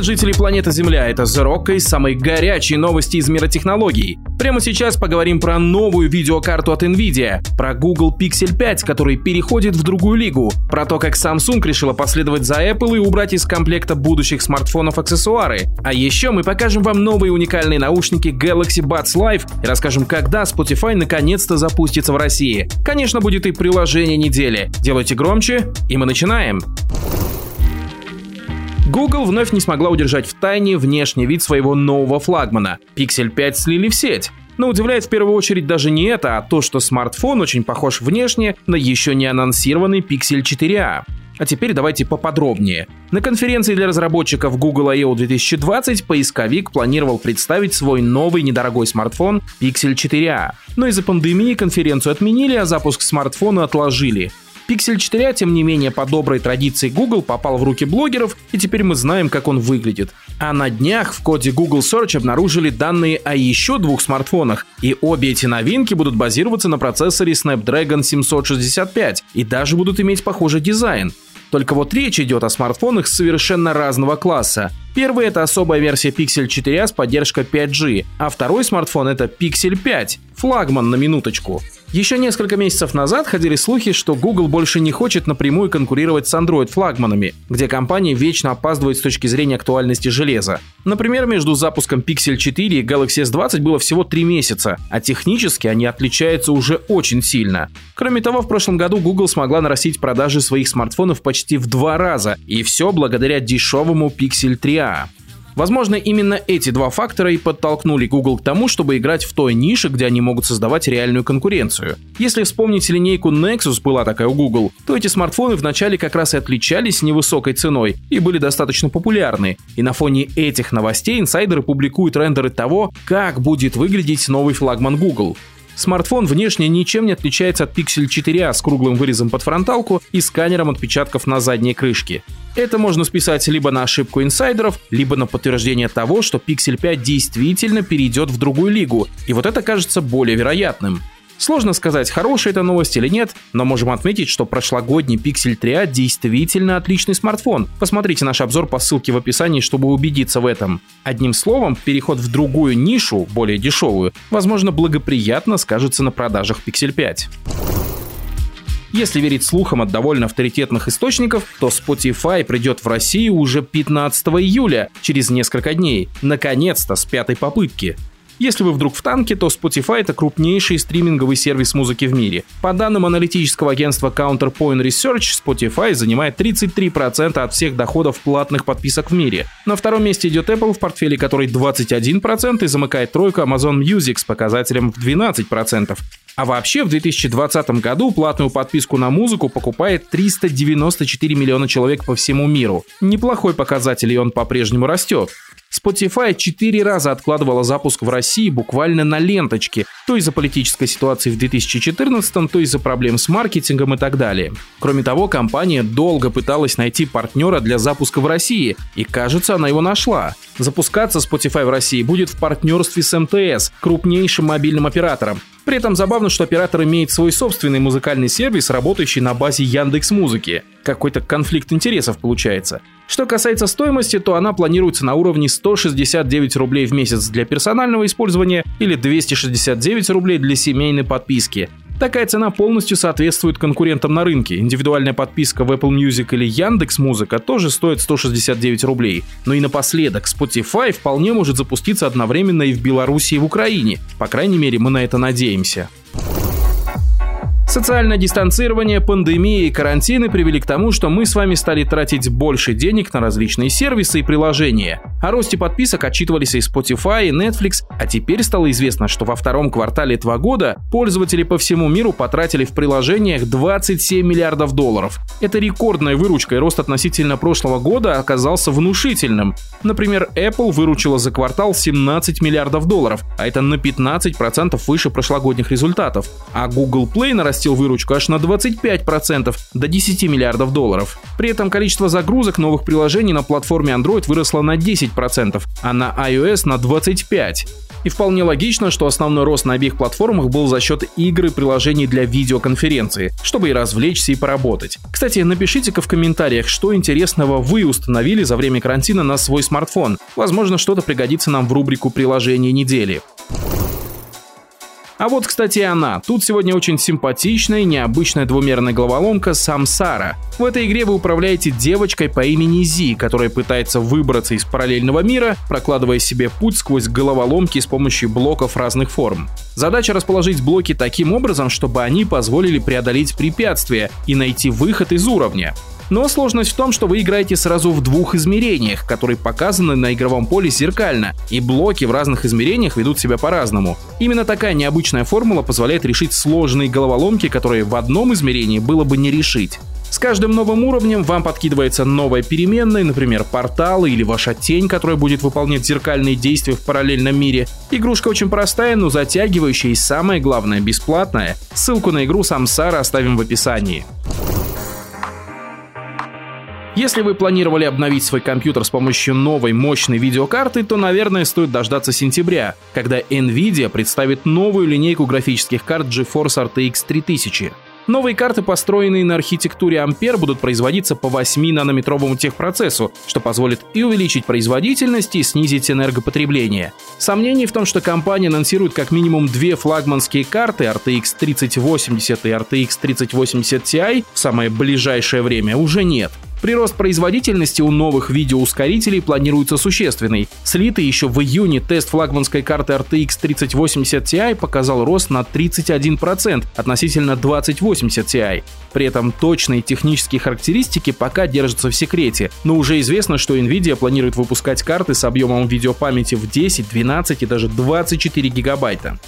Привет, жители планеты Земля! Это The Rock и самые горячие новости из мира технологий. Прямо сейчас поговорим про новую видеокарту от Nvidia, про Google Pixel 5, который переходит в другую лигу, про то, как Samsung решила последовать за Apple и убрать из комплекта будущих смартфонов аксессуары. А еще мы покажем вам новые уникальные наушники Galaxy Buds Live и расскажем, когда Spotify наконец-то запустится в России. Конечно, будет и приложение недели. Делайте громче, и мы начинаем. Google вновь не смогла удержать в тайне внешний вид своего нового флагмана. Pixel 5 слили в сеть. Но удивляет в первую очередь даже не это, а то, что смартфон очень похож внешне на еще не анонсированный Pixel 4a. А теперь давайте поподробнее. На конференции для разработчиков Google I.O. 2020 поисковик планировал представить свой новый недорогой смартфон Pixel 4a. Но из-за пандемии конференцию отменили, а запуск смартфона отложили. Pixel 4a, тем не менее, по доброй традиции Google попал в руки блогеров, и теперь мы знаем, как он выглядит. А на днях в коде Google Search обнаружили данные о еще двух смартфонах, и обе эти новинки будут базироваться на процессоре Snapdragon 765 и даже будут иметь похожий дизайн. Только вот речь идет о смартфонах совершенно разного класса. Первый это особая версия Pixel 4a с поддержкой 5G, а второй смартфон это Pixel 5, флагман на минуточку. Еще несколько месяцев назад ходили слухи, что Google больше не хочет напрямую конкурировать с Android-флагманами, где компания вечно опаздывает с точки зрения актуальности железа. Например, между запуском Pixel 4 и Galaxy S20 было всего 3 месяца, а технически они отличаются уже очень сильно. Кроме того, в прошлом году Google смогла нарастить продажи своих смартфонов почти в два раза, и все благодаря дешевому Pixel 3a. Возможно, именно эти два фактора и подтолкнули Google к тому, чтобы играть в той нише, где они могут создавать реальную конкуренцию. Если вспомнить линейку Nexus, была такая у Google, то эти смартфоны вначале как раз и отличались невысокой ценой и были достаточно популярны. И на фоне этих новостей инсайдеры публикуют рендеры того, как будет выглядеть новый флагман Google. Смартфон внешне ничем не отличается от Pixel 4a с круглым вырезом под фронталку и сканером отпечатков на задней крышке. Это можно списать либо на ошибку инсайдеров, либо на подтверждение того, что Pixel 5 действительно перейдет в другую лигу, и вот это кажется более вероятным. Сложно сказать, хорошая это новость или нет, но можем отметить, что прошлогодний Pixel 3a действительно отличный смартфон. Посмотрите наш обзор по ссылке в описании, чтобы убедиться в этом. Одним словом, переход в другую нишу, более дешевую, возможно благоприятно скажется на продажах Pixel 5. Если верить слухам от довольно авторитетных источников, то Spotify придет в Россию уже 15 июля, через несколько дней. Наконец-то, с пятой попытки. Если вы вдруг в танке, то Spotify — это крупнейший стриминговый сервис музыки в мире. По данным аналитического агентства Counterpoint Research, Spotify занимает 33% от всех доходов платных подписок в мире. На втором месте идет Apple, в портфеле которой 21% и замыкает тройку Amazon Music с показателем в 12%. А вообще в 2020 году платную подписку на музыку покупает 394 миллиона человек по всему миру. Неплохой показатель, и он по-прежнему растет. Spotify четыре раза откладывала запуск в России буквально на ленточке, то из-за политической ситуации в 2014, то из-за проблем с маркетингом и так далее. Кроме того, компания долго пыталась найти партнера для запуска в России, и кажется, она его нашла. Запускаться Spotify в России будет в партнерстве с МТС, крупнейшим мобильным оператором. При этом забавно, что оператор имеет свой собственный музыкальный сервис, работающий на базе Яндекс Музыки. Какой-то конфликт интересов получается. Что касается стоимости, то она планируется на уровне 169 рублей в месяц для персонального использования или 269 рублей для семейной подписки. Такая цена полностью соответствует конкурентам на рынке. Индивидуальная подписка в Apple Music или Яндекс Музыка тоже стоит 169 рублей. Но и напоследок, Spotify вполне может запуститься одновременно и в Беларуси, и в Украине. По крайней мере, мы на это надеемся. Социальное дистанцирование, пандемия и карантины привели к тому, что мы с вами стали тратить больше денег на различные сервисы и приложения. О росте подписок отчитывались и Spotify, и Netflix, а теперь стало известно, что во втором квартале этого года пользователи по всему миру потратили в приложениях 27 миллиардов долларов. Это рекордная выручка, и рост относительно прошлого года оказался внушительным. Например, Apple выручила за квартал 17 миллиардов долларов, а это на 15% выше прошлогодних результатов. А Google Play нарастил нарастил выручку аж на 25% до 10 миллиардов долларов. При этом количество загрузок новых приложений на платформе Android выросло на 10%, 10%, а на iOS на 25%. И вполне логично, что основной рост на обеих платформах был за счет игр и приложений для видеоконференции, чтобы и развлечься, и поработать. Кстати, напишите-ка в комментариях, что интересного вы установили за время карантина на свой смартфон. Возможно, что-то пригодится нам в рубрику «Приложение недели». А вот, кстати, она. Тут сегодня очень симпатичная и необычная двумерная головоломка Самсара. В этой игре вы управляете девочкой по имени Зи, которая пытается выбраться из параллельного мира, прокладывая себе путь сквозь головоломки с помощью блоков разных форм. Задача расположить блоки таким образом, чтобы они позволили преодолеть препятствия и найти выход из уровня. Но сложность в том, что вы играете сразу в двух измерениях, которые показаны на игровом поле зеркально, и блоки в разных измерениях ведут себя по-разному. Именно такая необычная формула позволяет решить сложные головоломки, которые в одном измерении было бы не решить. С каждым новым уровнем вам подкидывается новая переменная, например, порталы или ваша тень, которая будет выполнять зеркальные действия в параллельном мире. Игрушка очень простая, но затягивающая и самое главное, бесплатная. Ссылку на игру Самсара оставим в описании. Если вы планировали обновить свой компьютер с помощью новой мощной видеокарты, то, наверное, стоит дождаться сентября, когда Nvidia представит новую линейку графических карт GeForce RTX 3000. Новые карты, построенные на архитектуре Ampere, будут производиться по 8-нанометровому техпроцессу, что позволит и увеличить производительность, и снизить энергопотребление. Сомнений в том, что компания анонсирует как минимум две флагманские карты RTX 3080 и RTX 3080 Ti в самое ближайшее время уже нет. Прирост производительности у новых видеоускорителей планируется существенный. Слитый еще в июне тест флагманской карты RTX 3080 Ti показал рост на 31% относительно 2080 Ti. При этом точные технические характеристики пока держатся в секрете, но уже известно, что Nvidia планирует выпускать карты с объемом видеопамяти в 10, 12 и даже 24 гигабайта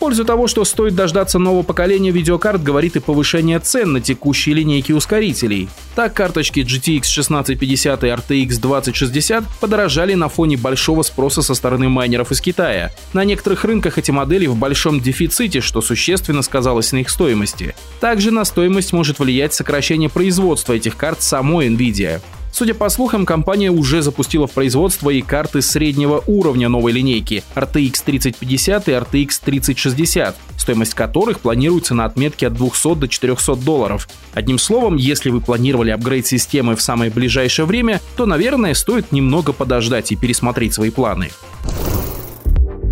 пользу того, что стоит дождаться нового поколения видеокарт, говорит и повышение цен на текущие линейки ускорителей. Так, карточки GTX 1650 и RTX 2060 подорожали на фоне большого спроса со стороны майнеров из Китая. На некоторых рынках эти модели в большом дефиците, что существенно сказалось на их стоимости. Также на стоимость может влиять сокращение производства этих карт самой Nvidia. Судя по слухам, компания уже запустила в производство и карты среднего уровня новой линейки RTX 3050 и RTX 3060, стоимость которых планируется на отметке от 200 до 400 долларов. Одним словом, если вы планировали апгрейд системы в самое ближайшее время, то, наверное, стоит немного подождать и пересмотреть свои планы.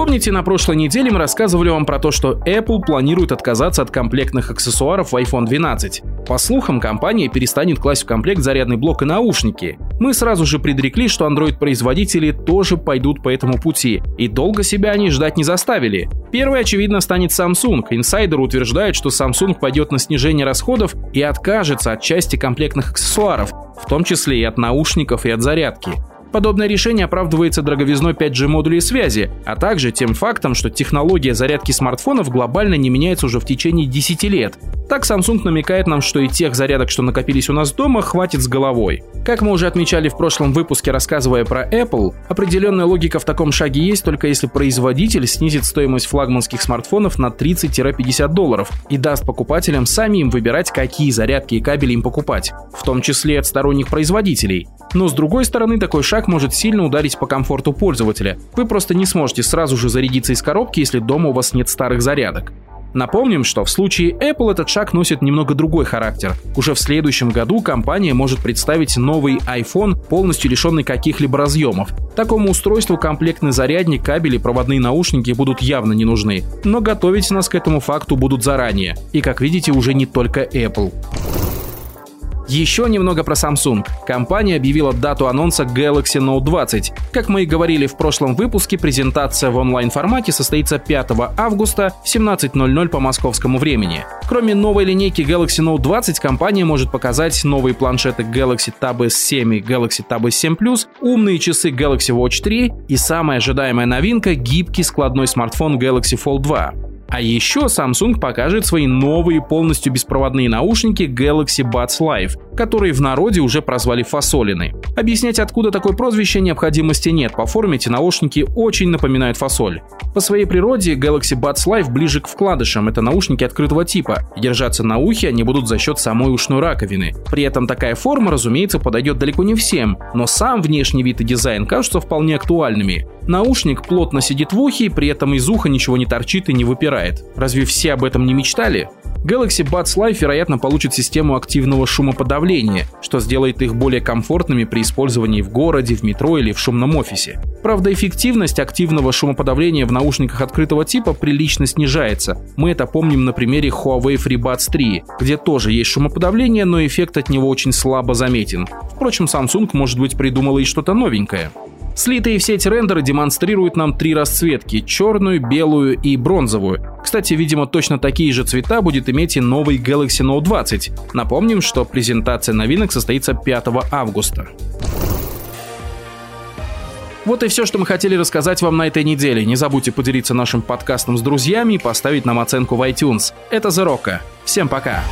Помните, на прошлой неделе мы рассказывали вам про то, что Apple планирует отказаться от комплектных аксессуаров в iPhone 12. По слухам, компания перестанет класть в комплект зарядный блок и наушники. Мы сразу же предрекли, что Android-производители тоже пойдут по этому пути, и долго себя они ждать не заставили. Первый, очевидно, станет Samsung. Инсайдер утверждает, что Samsung пойдет на снижение расходов и откажется от части комплектных аксессуаров, в том числе и от наушников и от зарядки. Подобное решение оправдывается дороговизной 5G модулей связи, а также тем фактом, что технология зарядки смартфонов глобально не меняется уже в течение 10 лет. Так Samsung намекает нам, что и тех зарядок, что накопились у нас дома, хватит с головой. Как мы уже отмечали в прошлом выпуске, рассказывая про Apple, определенная логика в таком шаге есть только если производитель снизит стоимость флагманских смартфонов на 30-50 долларов и даст покупателям сами им выбирать, какие зарядки и кабели им покупать, в том числе от сторонних производителей. Но с другой стороны, такой шаг может сильно ударить по комфорту пользователя. Вы просто не сможете сразу же зарядиться из коробки, если дома у вас нет старых зарядок. Напомним, что в случае Apple этот шаг носит немного другой характер. Уже в следующем году компания может представить новый iPhone, полностью лишенный каких-либо разъемов. Такому устройству комплектный зарядник, кабели, проводные наушники будут явно не нужны. Но готовить нас к этому факту будут заранее. И, как видите, уже не только Apple. Еще немного про Samsung. Компания объявила дату анонса Galaxy Note 20. Как мы и говорили в прошлом выпуске, презентация в онлайн-формате состоится 5 августа в 17.00 по московскому времени. Кроме новой линейки Galaxy Note 20, компания может показать новые планшеты Galaxy Tab S7 и Galaxy Tab S7 Plus, умные часы Galaxy Watch 3 и самая ожидаемая новинка — гибкий складной смартфон Galaxy Fold 2. А еще Samsung покажет свои новые полностью беспроводные наушники Galaxy Buds Live, которые в народе уже прозвали фасолины. Объяснять, откуда такое прозвище, необходимости нет. По форме эти наушники очень напоминают фасоль. По своей природе Galaxy Buds Live ближе к вкладышам. Это наушники открытого типа. Держаться на ухе они будут за счет самой ушной раковины. При этом такая форма, разумеется, подойдет далеко не всем, но сам внешний вид и дизайн кажутся вполне актуальными. Наушник плотно сидит в ухе, при этом из уха ничего не торчит и не выпирает. Разве все об этом не мечтали? Galaxy Buds Live, вероятно, получит систему активного шумоподавления, что сделает их более комфортными при использовании в городе, в метро или в шумном офисе. Правда, эффективность активного шумоподавления в наушниках открытого типа прилично снижается. Мы это помним на примере Huawei FreeBuds 3, где тоже есть шумоподавление, но эффект от него очень слабо заметен. Впрочем, Samsung, может быть, придумала и что-то новенькое. Слитые в сеть рендеры демонстрируют нам три расцветки – черную, белую и бронзовую. Кстати, видимо, точно такие же цвета будет иметь и новый Galaxy Note 20. Напомним, что презентация новинок состоится 5 августа. Вот и все, что мы хотели рассказать вам на этой неделе. Не забудьте поделиться нашим подкастом с друзьями и поставить нам оценку в iTunes. Это Rock. Всем пока!